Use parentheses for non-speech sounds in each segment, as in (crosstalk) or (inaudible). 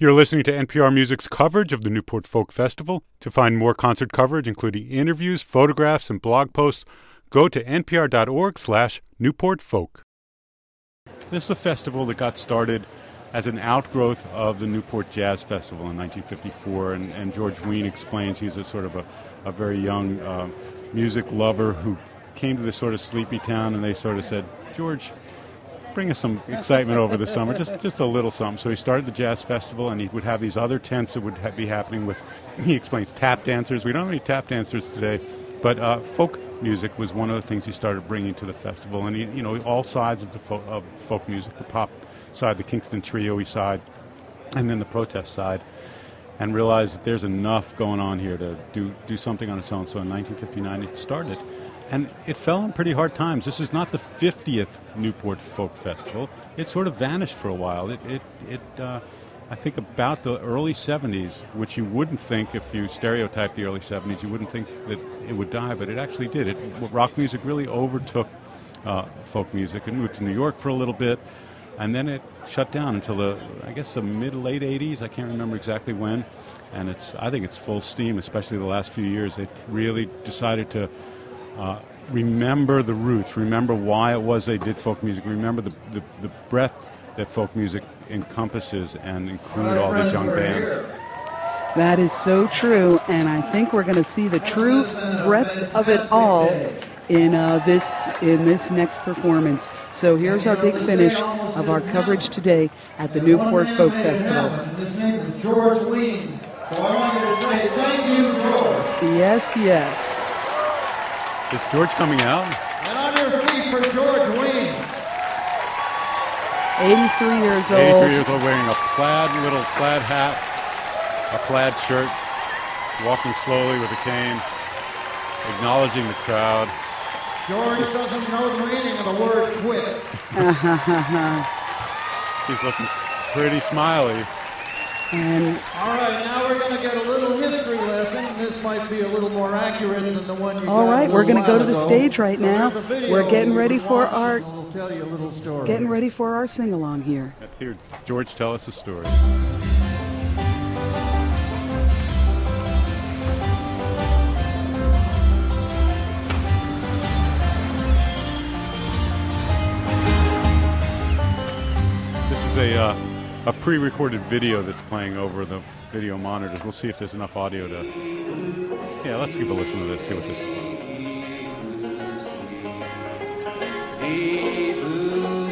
You're listening to NPR Music's coverage of the Newport Folk Festival. To find more concert coverage, including interviews, photographs, and blog posts, go to npr.org slash newportfolk. This is a festival that got started as an outgrowth of the Newport Jazz Festival in 1954, and, and George Wein explains he's a sort of a, a very young uh, music lover who came to this sort of sleepy town, and they sort of said, George, bring us some excitement over the summer, just just a little something. So he started the jazz festival, and he would have these other tents that would ha- be happening with. (laughs) He explains tap dancers. We don't have any tap dancers today, but uh, folk music was one of the things he started bringing to the festival, and he, you know all sides of the fo- of folk music, the pop side, the Kingston Trio side, and then the protest side. And realized that there's enough going on here to do, do something on its own. So in 1959, it started and it fell on pretty hard times. This is not the 50th Newport Folk Festival. It sort of vanished for a while. It, it, it uh, I think about the early 70s, which you wouldn't think if you stereotyped the early 70s, you wouldn't think that it would die, but it actually did. It, rock music really overtook uh, folk music. and moved to New York for a little bit, and then it shut down until the, I guess, the mid late 80s. I can't remember exactly when. And it's, I think it's full steam, especially the last few years. They've really decided to uh, remember the roots, remember why it was they did folk music, remember the, the, the breadth that folk music encompasses and include all these young bands. That is so true, and I think we're going to see the true breadth of it all in uh, this in this next performance. So here's our big finish of our coverage today at the Newport Folk Festival. His name is George Wein. So I want to say thank you, George. Yes, yes. Is George coming out? And on your feet for George Wein. 83 years old. 83 years old, wearing a plaid little plaid hat, a plaid shirt, walking slowly with a cane, acknowledging the crowd. George doesn't know the meaning of the word quit. (laughs) He's looking pretty smiley. And All right, now we're going to get a little history lesson. This might be a little more accurate than the one you All got right, a we're gonna go to the ago. stage right So now. a video We're getting ready for our- We'll tell you a little story. getting ready for our sing along here. Let's hear George tell us a story. This is a uh, a pre-recorded video that's playing over the video monitors. We'll see if there's enough audio to. Yeah, let's give a listen to this. See what this is.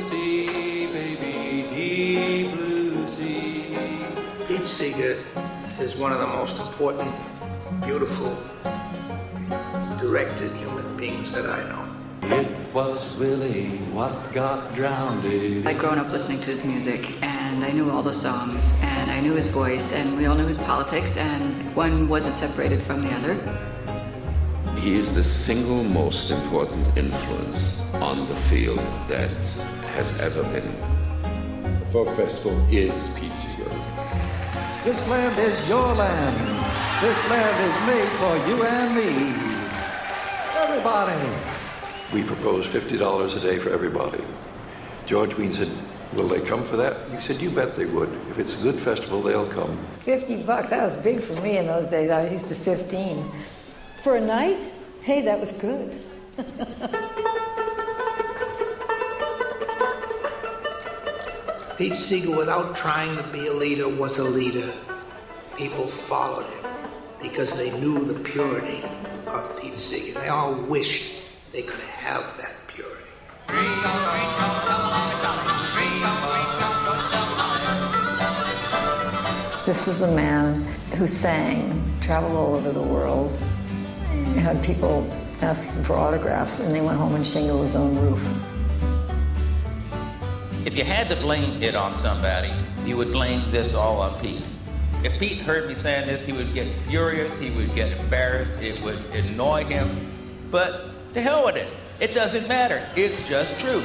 Sea. Pete Seeger is one of the most important, beautiful, directed human beings that I know. It was Willie what got drowned. I'd grown up listening to his music, and I knew all the songs, and I knew his voice, and we all knew his politics, and one wasn't separated from the other. He is the single most important influence on the field that has ever been. The Folk Festival is Pete Seeger. This land is your land. This land is made for you and me. Everybody. We propose $50 a day for everybody. George Wein said, Will they come for that? He said, You bet they would. If it's a good festival, they'll come. 50 bucks, that was big for me in those days. I was used to 15. For a night? Hey, that was good. (laughs) Pete Seeger, without trying to be a leader, was a leader. People followed him because they knew the purity of Pete Seeger. They all wished they could have that purity. This was the man who sang, traveled all over the world, had people asking for autographs, and they went home and shingled his own roof. If you had to blame it on somebody, you would blame this all on Pete. If Pete heard me saying this, he would get furious, he would get embarrassed, it would annoy him. But to hell with it. It doesn't matter. It's just true.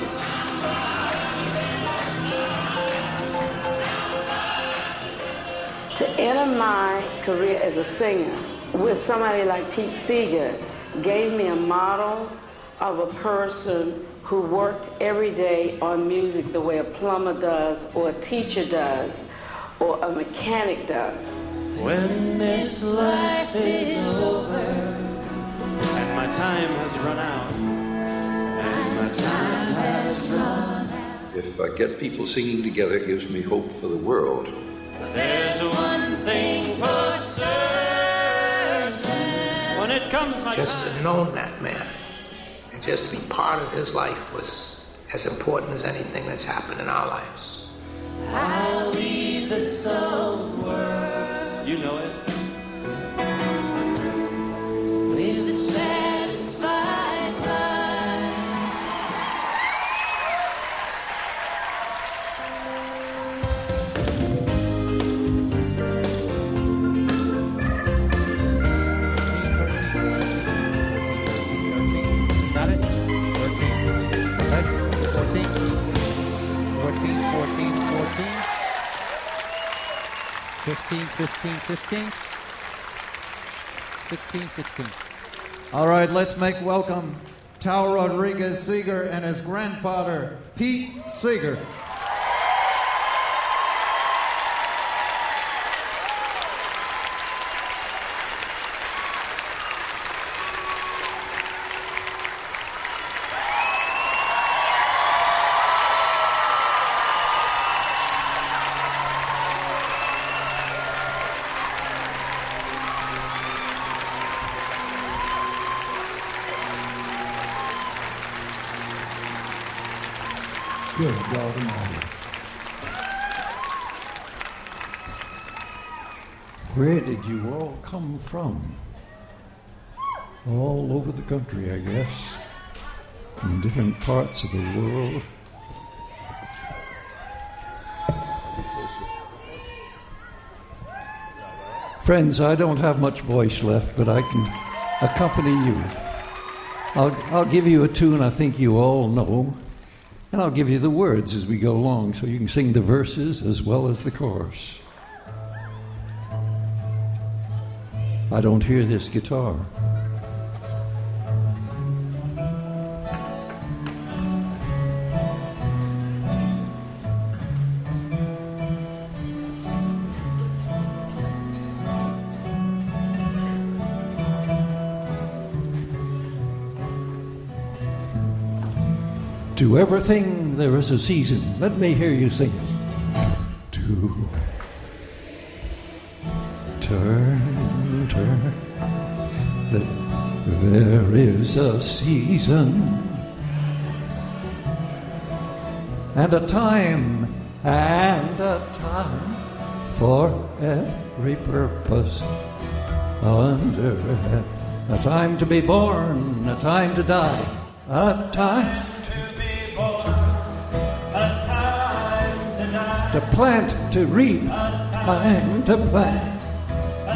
To enter my career as a singer with somebody like Pete Seeger gave me a model of a person who worked every day on music the way a plumber does or a teacher does or a mechanic does. When this life is over and my time has run out, and my time has run out. If I get people singing together, it gives me hope for the world. There's one thing for certain. When it comes my Just to time. have known that man and just to be part of his life was as important as anything that's happened in our lives. I'll leave this old world. You know it. 16, 16. All right, let's make welcome Tao Rodriguez Seeger and his grandfather, Pete Seeger. From? All over the country, I guess. In different parts of the world. Friends, I don't have much voice left, but I can accompany you. I'll, I'll give you a tune I think you all know, and I'll give you the words as we go along so you can sing the verses as well as the chorus. I don't hear this guitar. To everything there is a season. Let me hear you sing it. Is a season and a time and a time for every purpose under. A time to be born, a time to die, a time to be born a time to die to plant, to reap, a time to plant,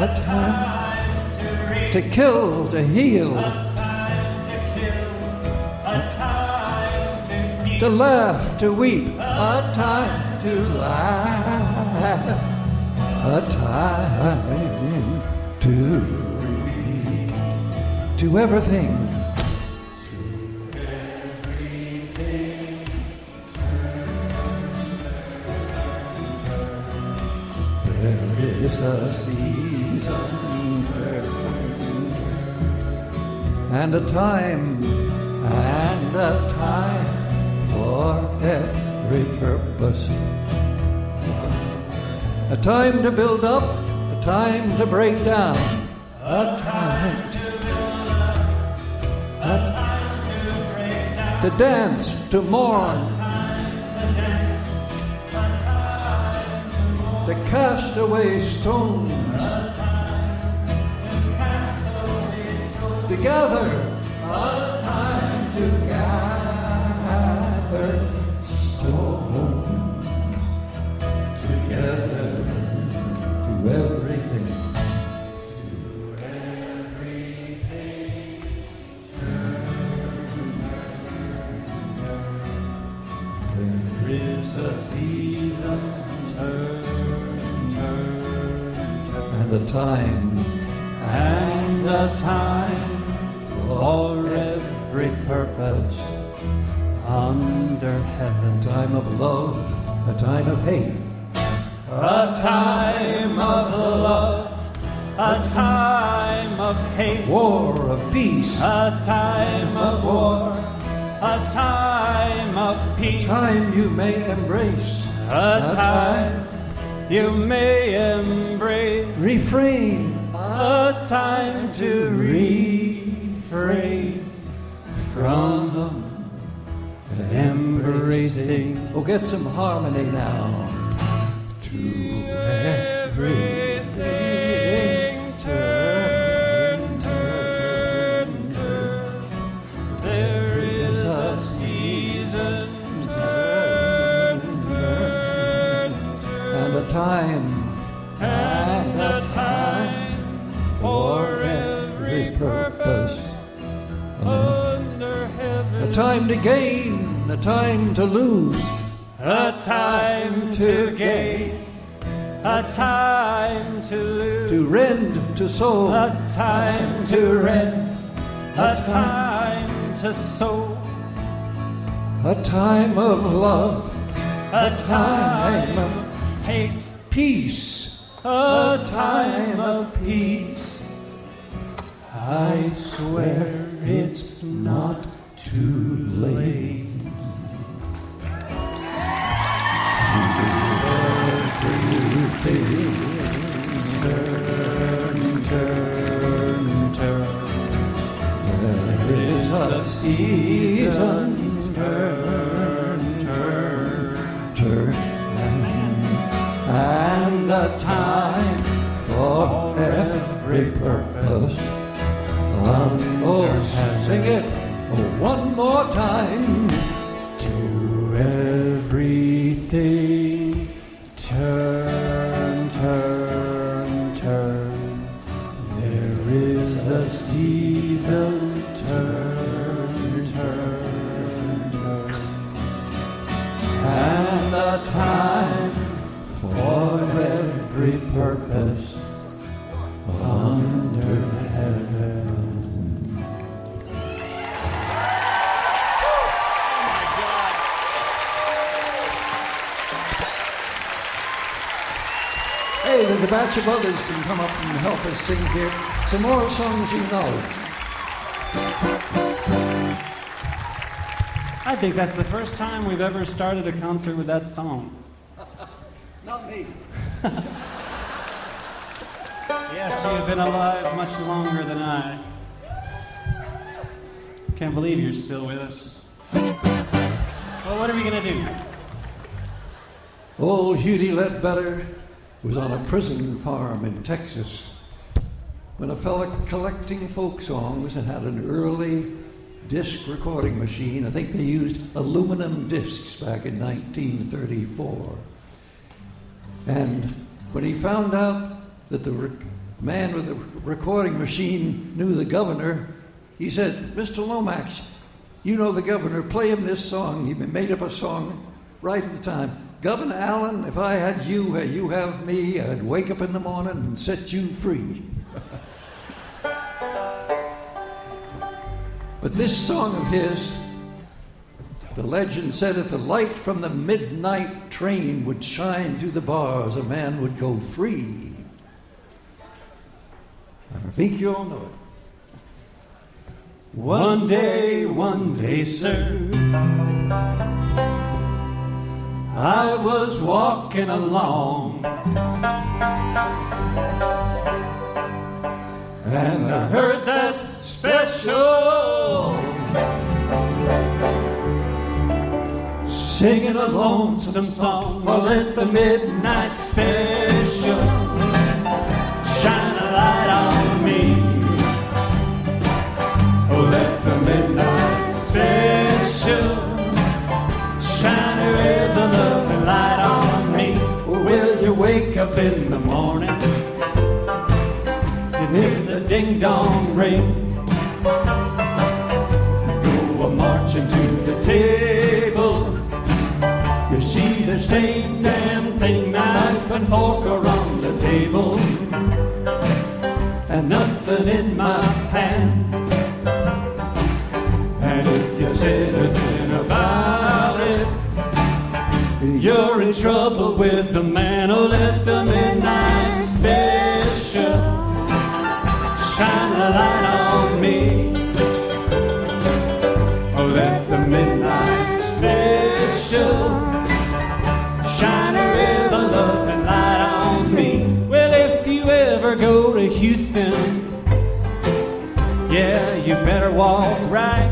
a time to kill, to heal, to laugh, to weep, a time to laugh, a time to read, to everything. There is a season and a time and a time purpose. A time to build up, a time to break down, a time to dance, to mourn, A time to cast away stones, to gather, a time to gather time, and a time for every purpose under heaven. A time of love, a time of hate, A time of love, a time of hate, war of peace, a time of war, a time of peace, a time you may embrace, a time you may embrace, refrain, a time to refrain from embracing. Oh, get some harmony now. To everything time to gain, a time to lose, A time to gain, a time to lose, to rend, to sow, a time to rend, a time to sow, a time of love, a time of hate, peace, a time of peace. I swear it's not too late. Turn, turn, turn. There is a season. Turn, turn, turn. And a time for every purpose. Oh, sing it oh, one more time. To everything, batch of others can come up and help us sing here. Some more songs you know. I think that's the first time we've ever started a concert with that song. (laughs) Not me. (laughs) Yes, you've been alive much longer than I. Can't believe you're still with us. Well, what are we gonna do? Old Huddie Ledbetter was on a prison farm in Texas when a fella collecting folk songs and had an early disc recording machine. I think they used aluminum discs back in 1934. And when he found out that the man with the recording machine knew the governor, he said, Mr. Lomax, you know the governor, play him this song. He made up a song right at the time. Governor Allen, if I had you where you have me, I'd wake up in the morning and set you free. but this song of his, the legend said if the light from the midnight train would shine through the bars, a man would go free. I think you all know it. One day, one day, sir, I was walking along, and I heard that special singing a lonesome song. Well, let the midnight special shine a light on in the morning and hear the ding dong ring? Go a marching to the table. You see the same damn thing, knife and fork around the table, and nothing in my hand. trouble with the man who let the midnight special. Shine a light on me. Oh, let the midnight special shine a little loving light on me. Well, if you ever go to Houston, yeah, you better walk right.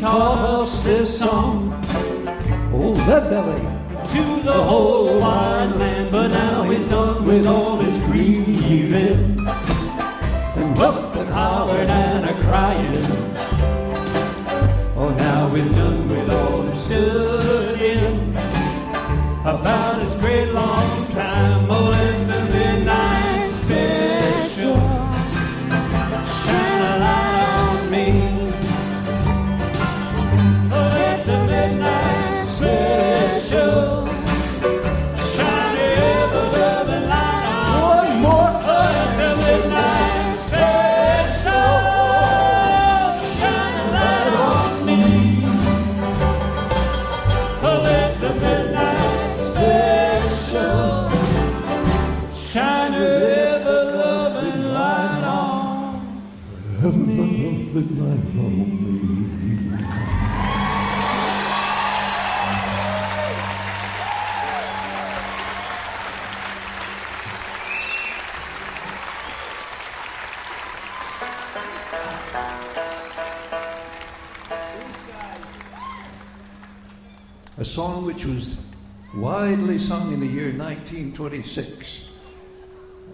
Taught us this song, Oh, Leadbelly. to the whole wide land, but now he's done with all his grieving. And whooped and hollered and a crying. Oh, now he's done with all his studying song which was widely sung in the year 1926.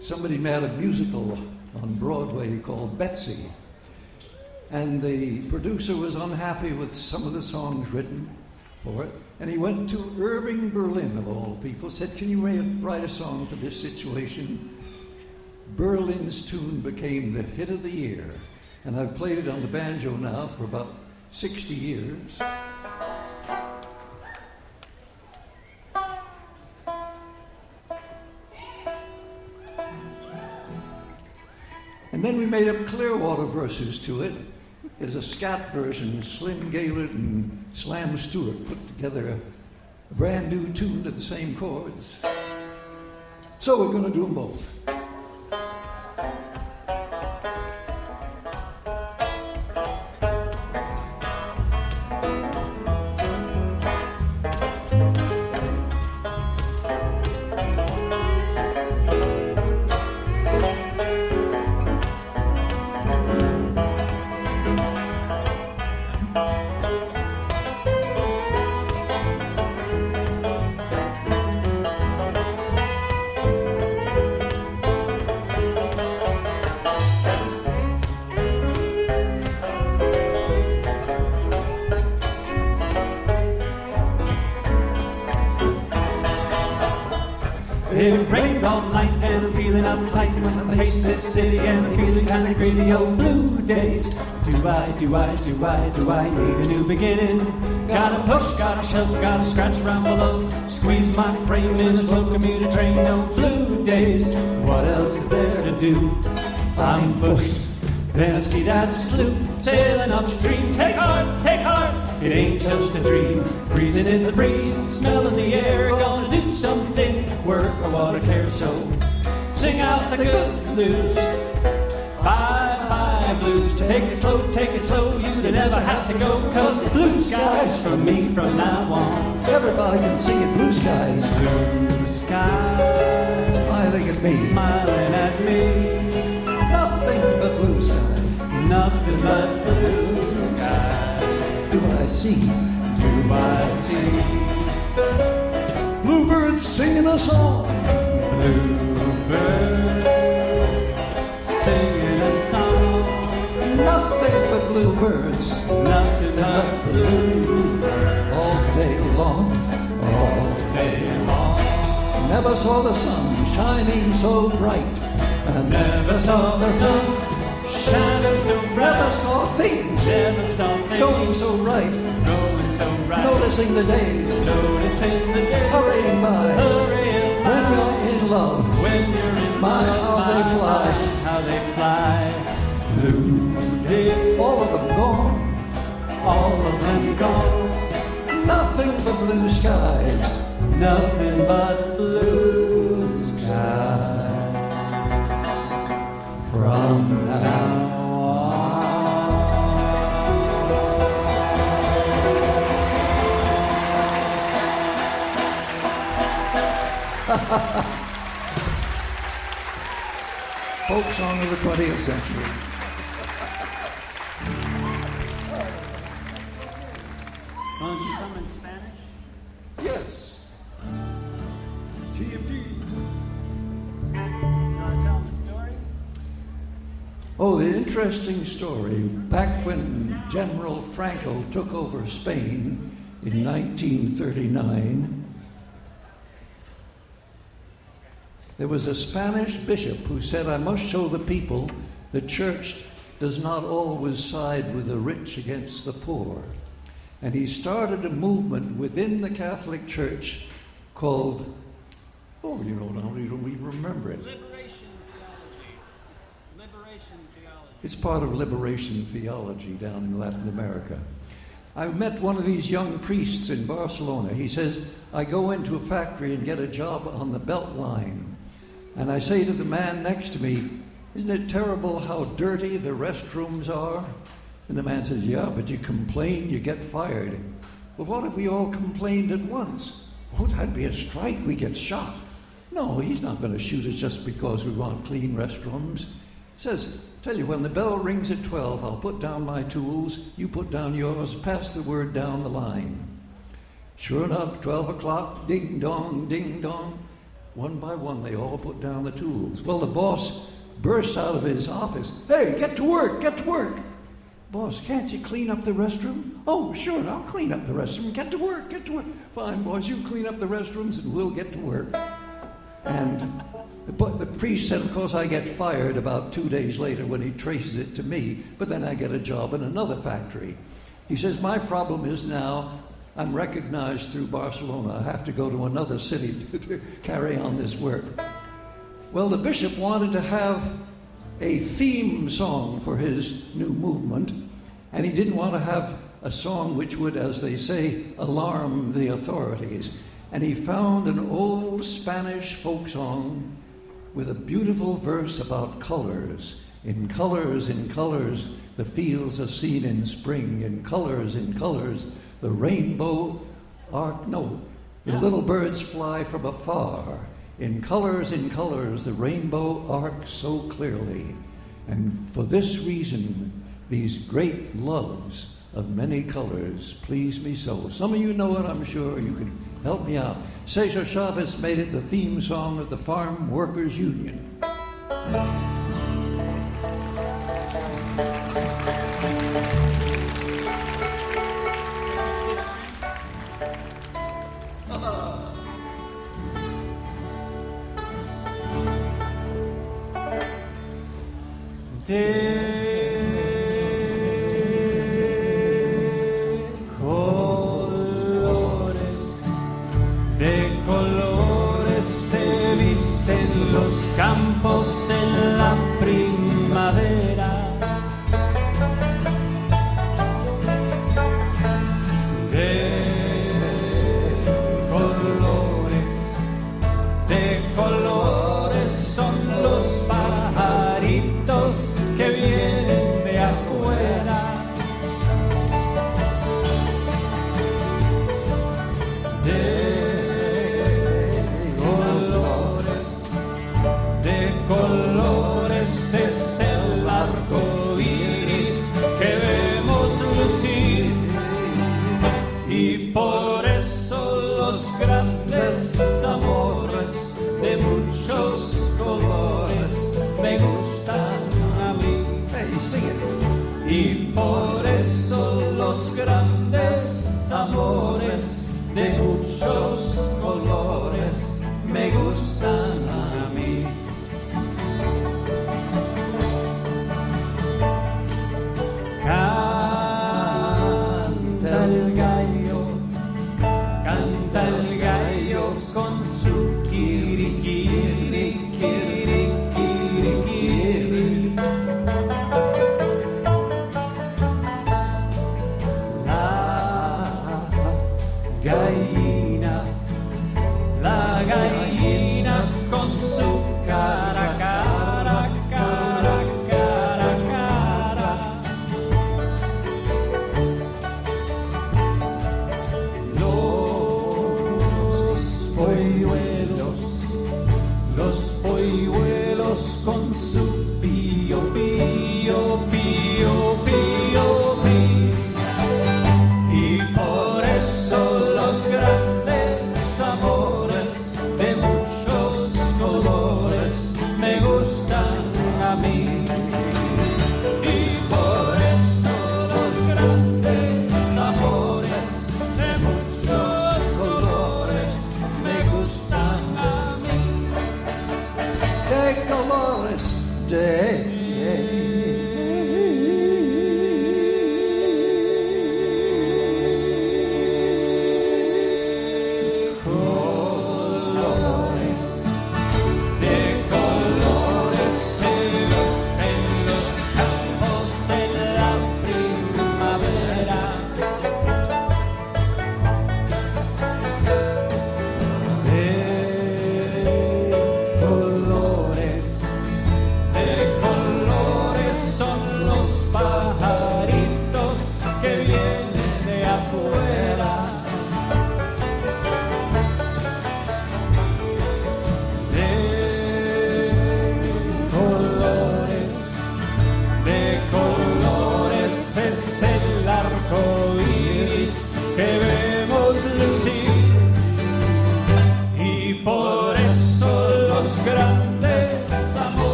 Somebody made a musical on Broadway called Betsy. And the producer was unhappy with some of the songs written for it. And he went to Irving Berlin, of all people, said, Can you write- write a song for this situation? Berlin's tune became the hit of the year. And I've played it on the banjo now for about 60 years. And then we made up Clearwater verses to it. It's a scat version. Slim Gaillard and Slam Stewart put together a brand new tune to the same chords. So we're going to do them both. Do I, do I, do I, need a new beginning? Gotta push, gotta shove, gotta scratch around below. Squeeze my frame in a slow commuter train. No blue days. What else is there to do? I'm bushed. Then I see that sloop sailing upstream. Take heart, take heart. It ain't just a dream. Breathing in the breeze, smelling the air. Gonna do something worth a water care. So sing out the good news. Bye bye blues. Take it slow, take it slow, you'd never have to go. Cause blue skies for me from now on. Everybody can sing it, blue skies. Blue skies. Smiling at me. Smiling at me. Nothing but blue skies. Nothing but blue skies. Do I see? Do I see? Bluebirds singing a song. Never saw the sun shining so bright. And Never saw the sun shining so bright. never saw things Never saw things going so right. going so right. Noticing the days Noticing the day hurrying by. hurrying When by. you're in love. When you're in My, my, how they my, fly. my, how they fly. Blue days, All of them gone. all of them gone. Nothing but blue skies. Nothing but blue Folk song of the 20th century. Interesting story. Back when General Franco took over Spain in 1939, there was a Spanish bishop who said, I must show the people the church does not always side with the rich against the poor. And he started a movement within the Catholic Church called, oh, you know, now you don't even remember it. Liberation theology. Liberation. It's part of liberation theology down in Latin America. I met one of these young priests in Barcelona. He says, I go into a factory and get a job on the belt line. And I say to the man next to me, Isn't it terrible how dirty the restrooms are? And the man says, Yeah, but you complain, you get fired. Well, what if we all complained at once? Oh, that'd be a strike, we get shot. No, he's not going to shoot us just because we want clean restrooms. Says, tell you, when the bell rings at 12, I'll put down my tools, you put down yours, pass the word down the line. Sure enough, 12 o'clock, ding dong, ding dong. One by one, they all put down the tools. Well, the boss bursts out of his office. Hey, get to work, get to work. Boss, can't you clean up the restroom? Oh, sure, I'll clean up the restroom. Get to work, get to work. Fine, boss, you clean up the restrooms and we'll get to work. And but the priest said, of course, I get fired about two days later when he traces it to me, but then I get a job in another factory. He says, My problem is now I'm recognized through Barcelona. I have to go to another city to, (laughs) to carry on this work. Well, the bishop wanted to have a theme song for his new movement, and he didn't want to have a song which would, as they say, alarm the authorities. And he found an old Spanish folk song with a beautiful verse about colors. In colors, in colors, the fields are seen in spring. In colors, in colors, the rainbow arc. No, the little birds fly from afar. In colors, in colors, the rainbow arcs so clearly. And for this reason, these great loves of many colors please me so. Some of you know it, I'm sure. You can help me out. Cesar Chavez made it the theme song of the Farm Workers Union. De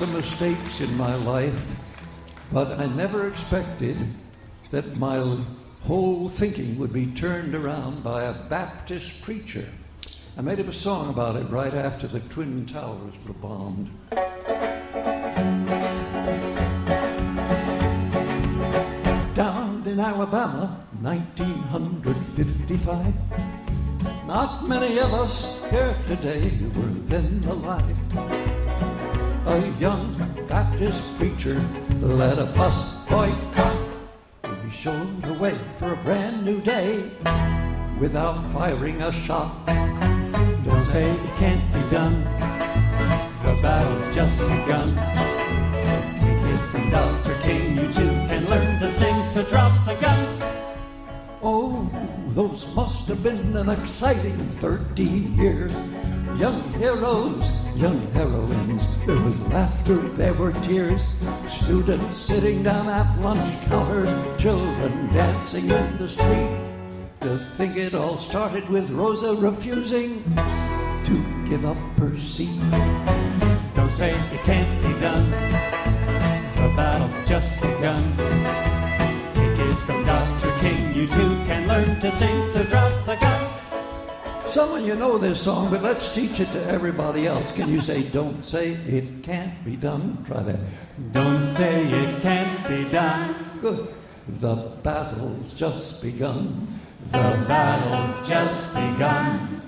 of mistakes in my life, but I never expected that my whole thinking would be turned around by a Baptist preacher. I made up a song about it right after the Twin Towers were bombed. Down in Alabama, 1955. Not many of us here today were then alive. A young Baptist preacher led a bus boycott. He showed the way for a brand new day without firing a shot. Don't say it can't be done. The battle's just begun. Take it from Dr. King, you too can learn to sing, so drop the gun. Oh, those must have been an exciting 13 years. Young heroes, young heroines. There was laughter, there were tears. Students sitting down at lunch counters, children dancing in the street. To think it all started with Rosa refusing to give up her seat. Don't say it can't be done. The battle's just begun. Take it from Dr. King, you too can learn to sing, so drop the gun. Some of you know this song, but let's teach it to everybody else. Can you say, Don't say it can't be done? Try that. Don't say it can't be done. Good. The battle's just begun. The battle's just begun.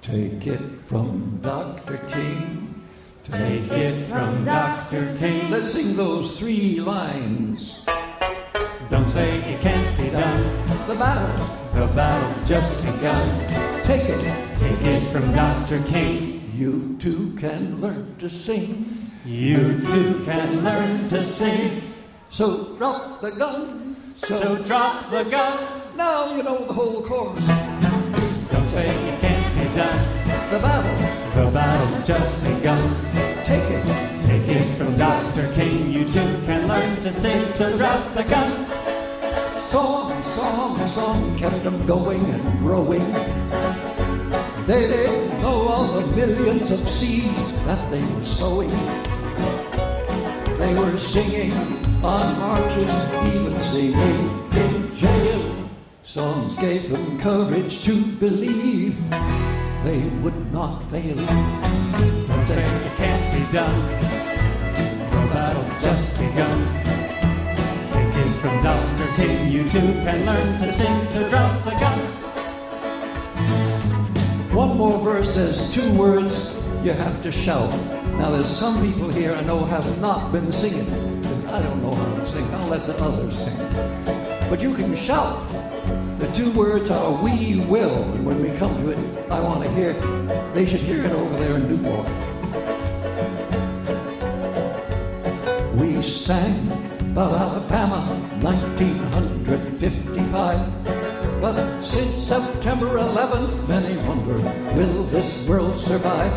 Take it from Dr. King. Take it from Dr. King. Let's sing those three lines. Don't say it can't be done. The battle, the battle's just begun. Take it, take it from Dr. King. You too can learn to sing. You too can learn to sing. So drop the gun. So, drop the gun. Now you know the whole chorus. Don't say it can't be done. The battle, The battle's just begun. take it. Take it from Dr. King. You too can learn to sing, so drop the gun. Song, song, song kept them going and growing. They didn't know all the millions of seeds that they were sowing. They were singing on marches, even singing in jail. Songs gave them courage to believe they would not fail. Don't say it can't be done. The battle's just begun. Take it from Dr. King. You too can learn to sing, so drop the gun. One more verse, there's two words you have to shout. Now, there's some people here I know have not been singing. I don't know how to sing, I'll let the others sing. But you can shout. The two words are we will. And when we come to it, I want to hear, they should hear it over there in Newport. We sang about Alabama, 1955. But since September 11th, many wonder, will this world survive?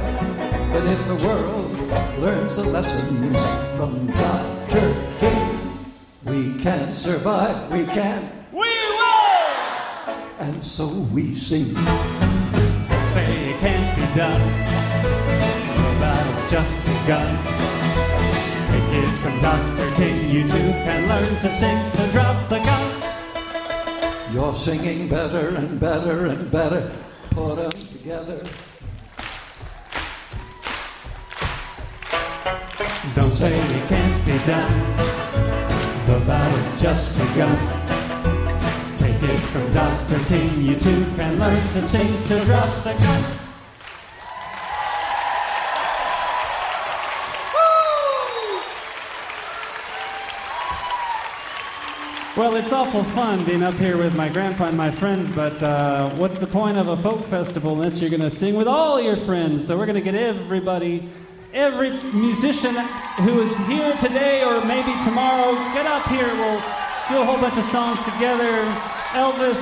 But if the world learns the lessons from Dr. King, we can survive, we can. We will! And so we sing. Say it can't be done. The battle's just begun. Take it from Dr. King. You too can learn to sing, so drop the gun. You're singing better and better and better. Put them together. Don't say it can't be done. The battle's just begun. Take it from Dr. King. You too can learn to sing, so drop the gun. Well, it's awful fun being up here with my grandpa and my friends, but uh, what's the point of a folk festival unless you're going to sing with all your friends? So we're going to get everybody, every musician who is here today or maybe tomorrow, get up here. We'll do a whole bunch of songs together. Elvis,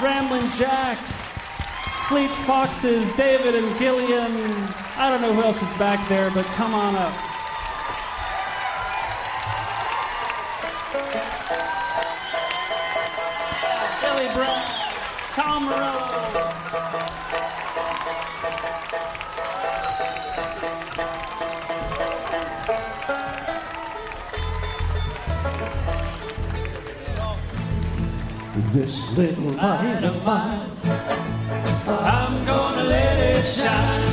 Ramblin' Jack, Fleet Foxes, David and Gillian. I don't know who else is back there, but come on up. Tom Morello. This little light of mine. I'm gonna let it shine.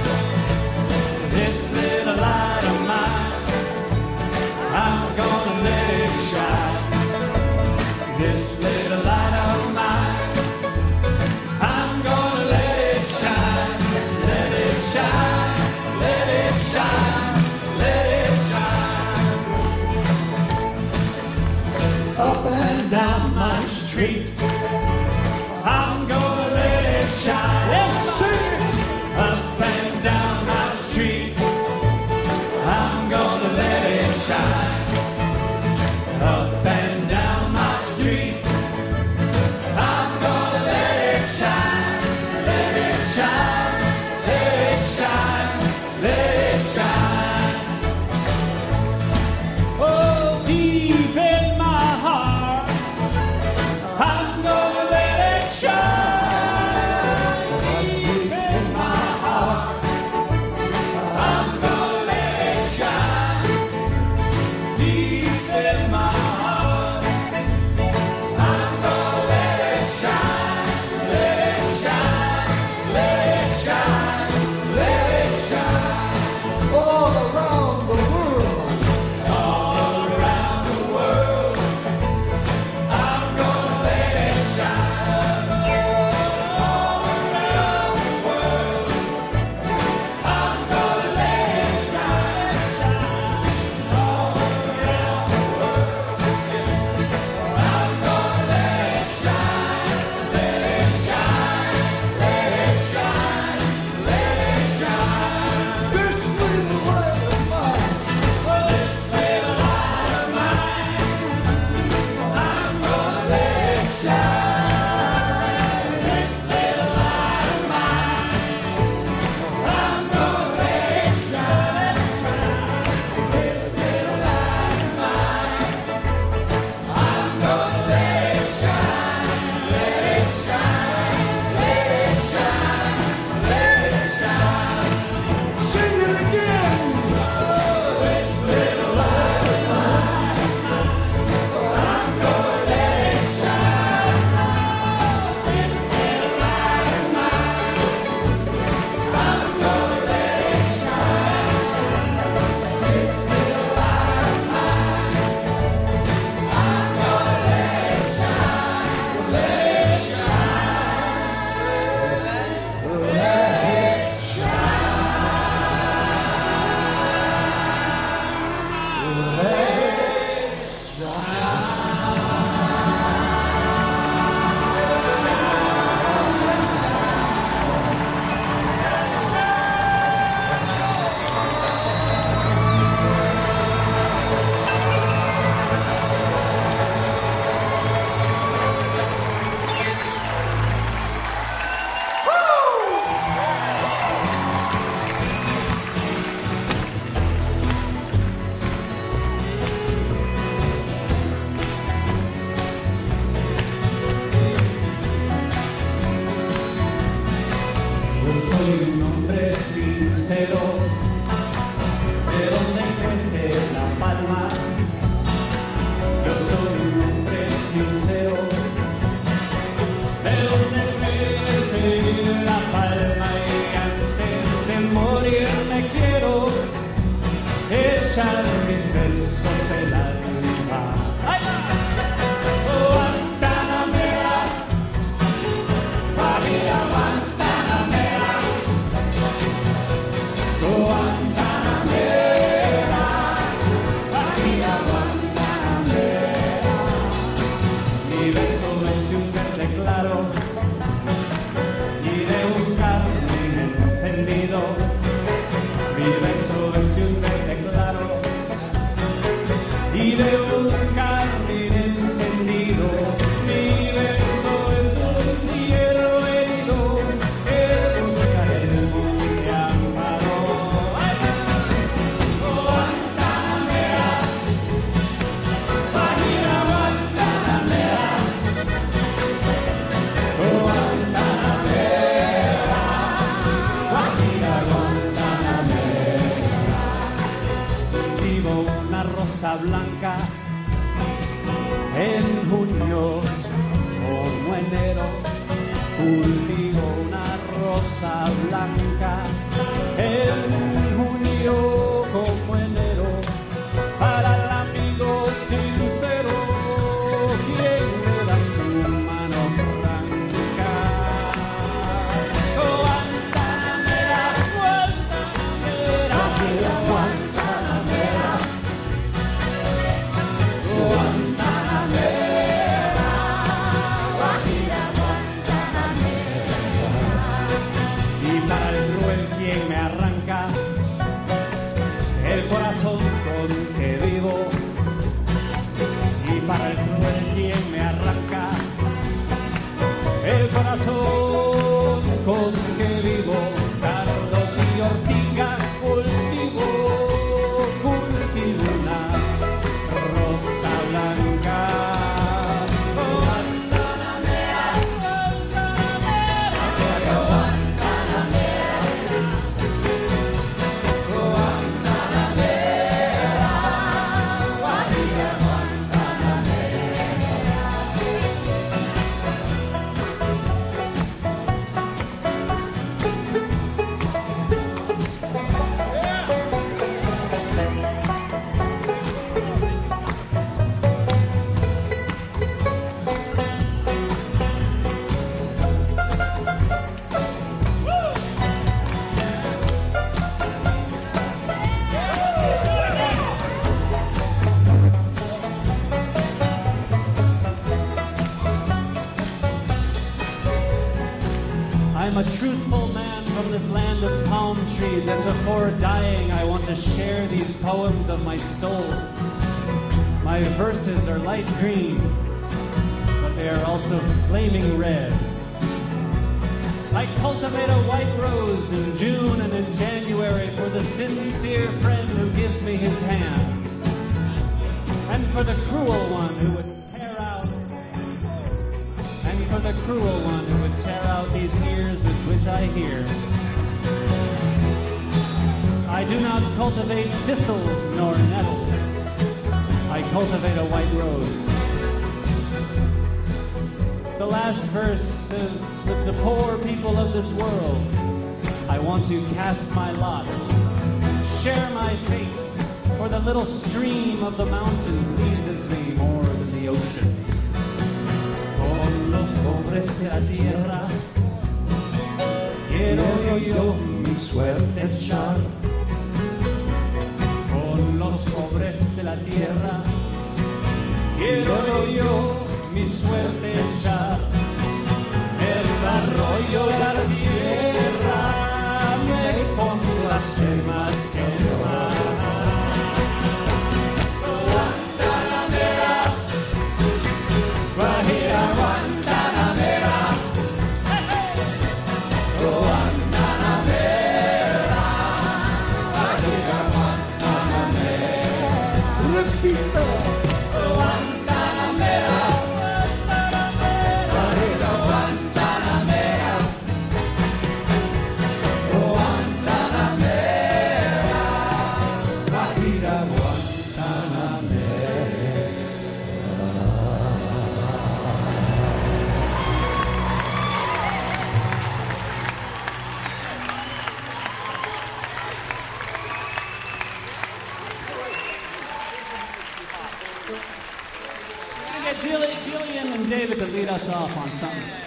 Green, but they are also flaming red. I cultivate a white rose in June and in January for the sincere friend who gives me his hand, and for the cruel one who would tear out and for the cruel one who would tear out these ears with which I hear. I do not cultivate thistles nor nettles. I cultivate a white rose. The last verse says, with the poor people of this world, I want to cast my lot, share my fate, for the little stream of the mountain pleases me more than the ocean. Con los hombres de la tierra quiero yo mi suerte echar. Con los pobres de la tierra quiero yo mi suerte echar. El arroyo, la Dilly, Gillian and David to lead us off on something.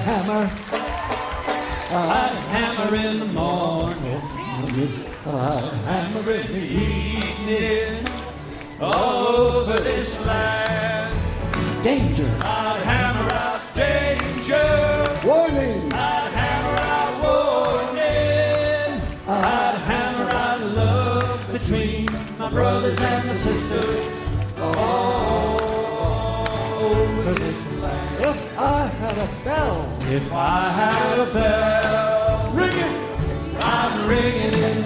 hammer. I hammer in the morning. I hammer in the evening. Over this land. Danger. I hammer out danger. Warning. I hammer out warning. Uh-huh. I hammer out love between my brothers and my sisters. If I had a bell, ring it, I'm ringing it.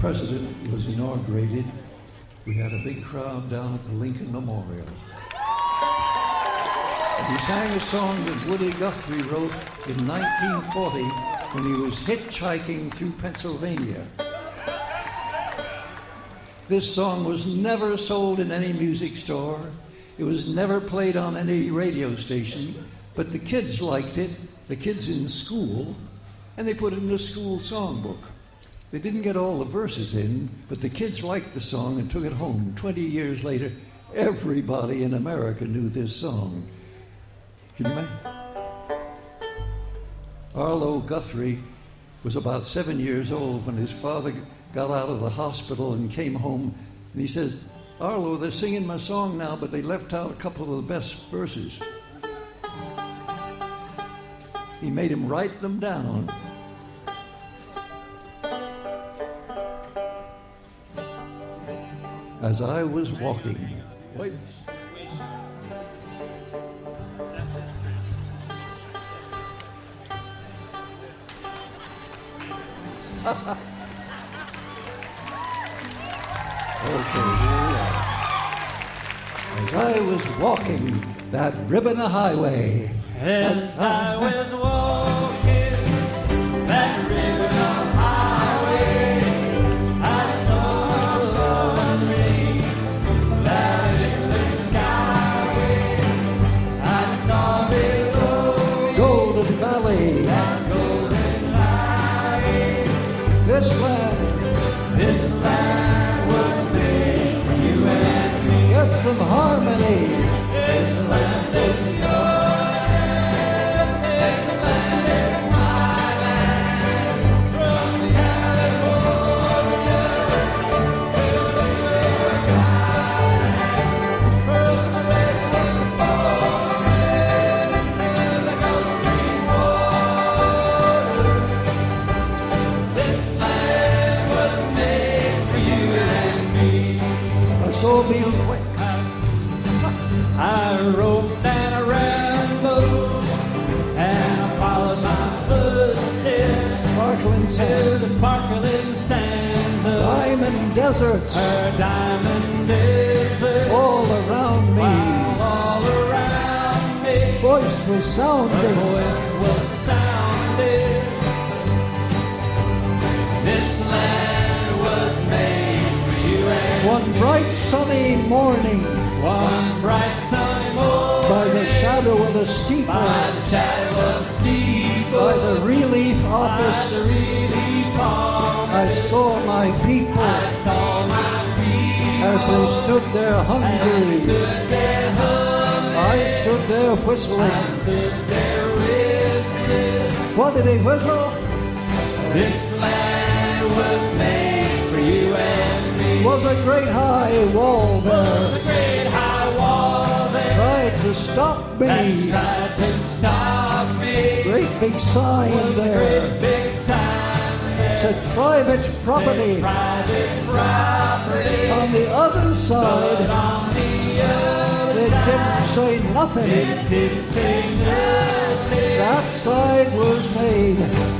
President was inaugurated, we had a big crowd down at the Lincoln Memorial. And he sang a song that Woody Guthrie wrote in 1940 when he was hitchhiking through Pennsylvania. This song was never sold in any music store. It was never played on any radio station, but the kids liked it, the kids in school, and they put it in the school songbook. They didn't get all the verses in, but the kids liked the song and took it home. Twenty years later, everybody in America knew this song. Can you imagine? Arlo Guthrie was about seven years old when his father got out of the hospital and came home. And he says, Arlo, they're singing my song now, but they left out a couple of the best verses. He made him write them down. As I was walking, wait. Okay, here we are. As I was walking that ribbon of highway, As I was walking her voice was sounding. This land was made for you and One bright sunny morning, one bright sunny morning. by the shadow of the steeple, By the shadow of steeple. by the relief By office, the relief office. I saw my people as they stood there hungry. I stood there whistling. What did he whistle? This land was made for you and me. Was a great high wall Was a there. great high wall there. Tried to stop me. tried to stop me. Great big sign Was a there. great big sign there. Said private property. Private property. On the other side, On the other didn't say nothing. It didn't say nothing. That side was made.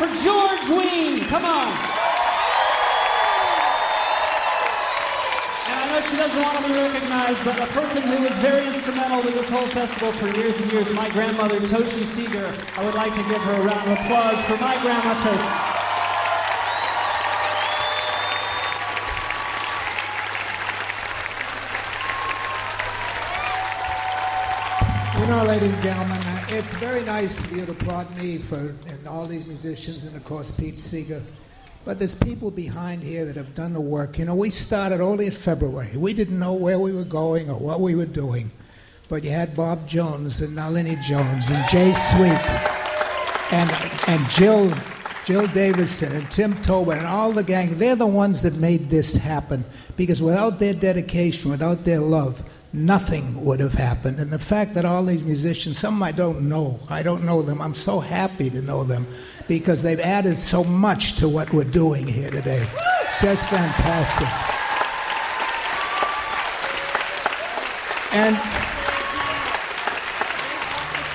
For George Wein. Come on. And I know she doesn't want to be recognized, but a person who was very instrumental to this whole festival for years and years, my grandmother, Toshi Seeger. I would like to give her a round of applause for my grandma, Toshi. You know, ladies and gentlemen, it's very nice be able to applaud me for and all these musicians and of course Pete Seeger. But there's people behind here that have done the work. You know, we started only in February. We didn't know where we were going or what we were doing. But you had Bob Jones and Nalini Jones and Jay Sweet and and Jill Jill Davidson and Tim Tobin and all the gang. They're the ones that made this happen. Because without their dedication, without their love, nothing would have happened. And the fact that all these musicians, some I don't know, I don't know them. I'm so happy to know them because they've added so much to what we're doing here today. Just fantastic. And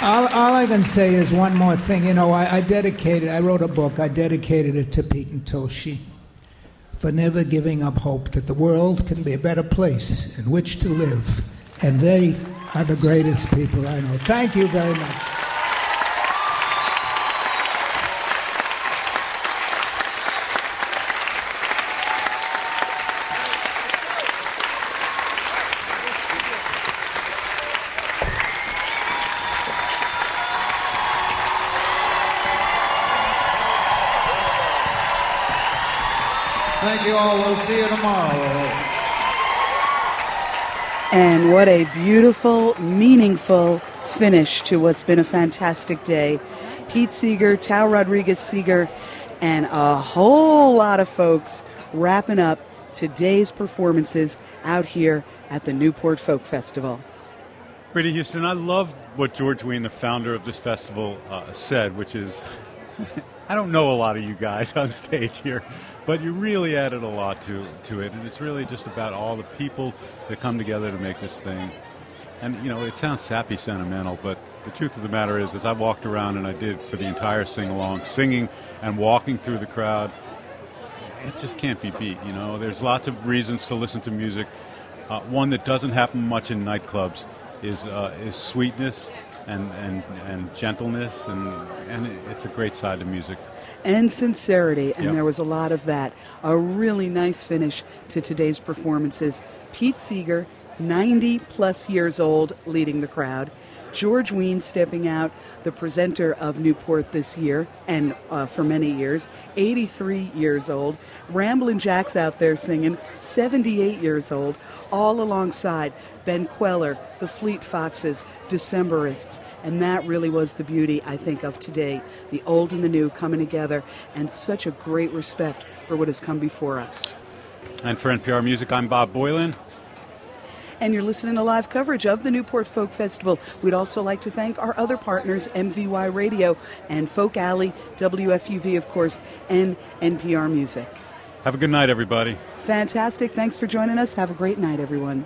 all, all I can say is one more thing. You know, I, I dedicated, I wrote a book, I dedicated it to Pete and Toshi for never giving up hope that the world can be a better place in which to live. And they are the greatest people I know. Thank you very much. Thank you all. We'll see you tomorrow. And what a beautiful, meaningful finish to what's been a fantastic day. Pete Seeger, Tao Rodriguez Seeger, and a whole lot of folks wrapping up today's performances out here at the Newport Folk Festival. Brady Houston, I love what George Wein, the founder of this festival, uh, said, which is (laughs) I don't know a lot of you guys (laughs) on stage here, but you really added a lot to to it, and it's really just about all the people that come together to make this thing. And you know, it sounds sappy sentimental, but the truth of the matter is, as I walked around and I did for the entire sing along, singing and walking through the crowd, it just can't be beat. You know, there's lots of reasons to listen to music. Uh, one that doesn't happen much in nightclubs is uh, is sweetness and, and, and gentleness, and and it's a great side to music. and sincerity, and Yep. there was a lot of that. A really nice finish to today's performances. Pete Seeger, 90 plus years old, leading the crowd. George Wein stepping out, the presenter of Newport this year and uh, for many years, 83 years old. Ramblin' Jack's out there singing, 78 years old, all alongside Ben Kweller, the Fleet Foxes, Decemberists, and that really was the beauty, I think, of today. The old and the new coming together, and such a great respect for what has come before us. And for NPR Music, I'm Bob Boilen. And you're listening to live coverage of the Newport Folk Festival. We'd also like to thank our other partners, MVY Radio and Folk Alley, WFUV, of course, and NPR Music. Have a good night, everybody. Fantastic. Thanks for joining us. Have a great night, everyone.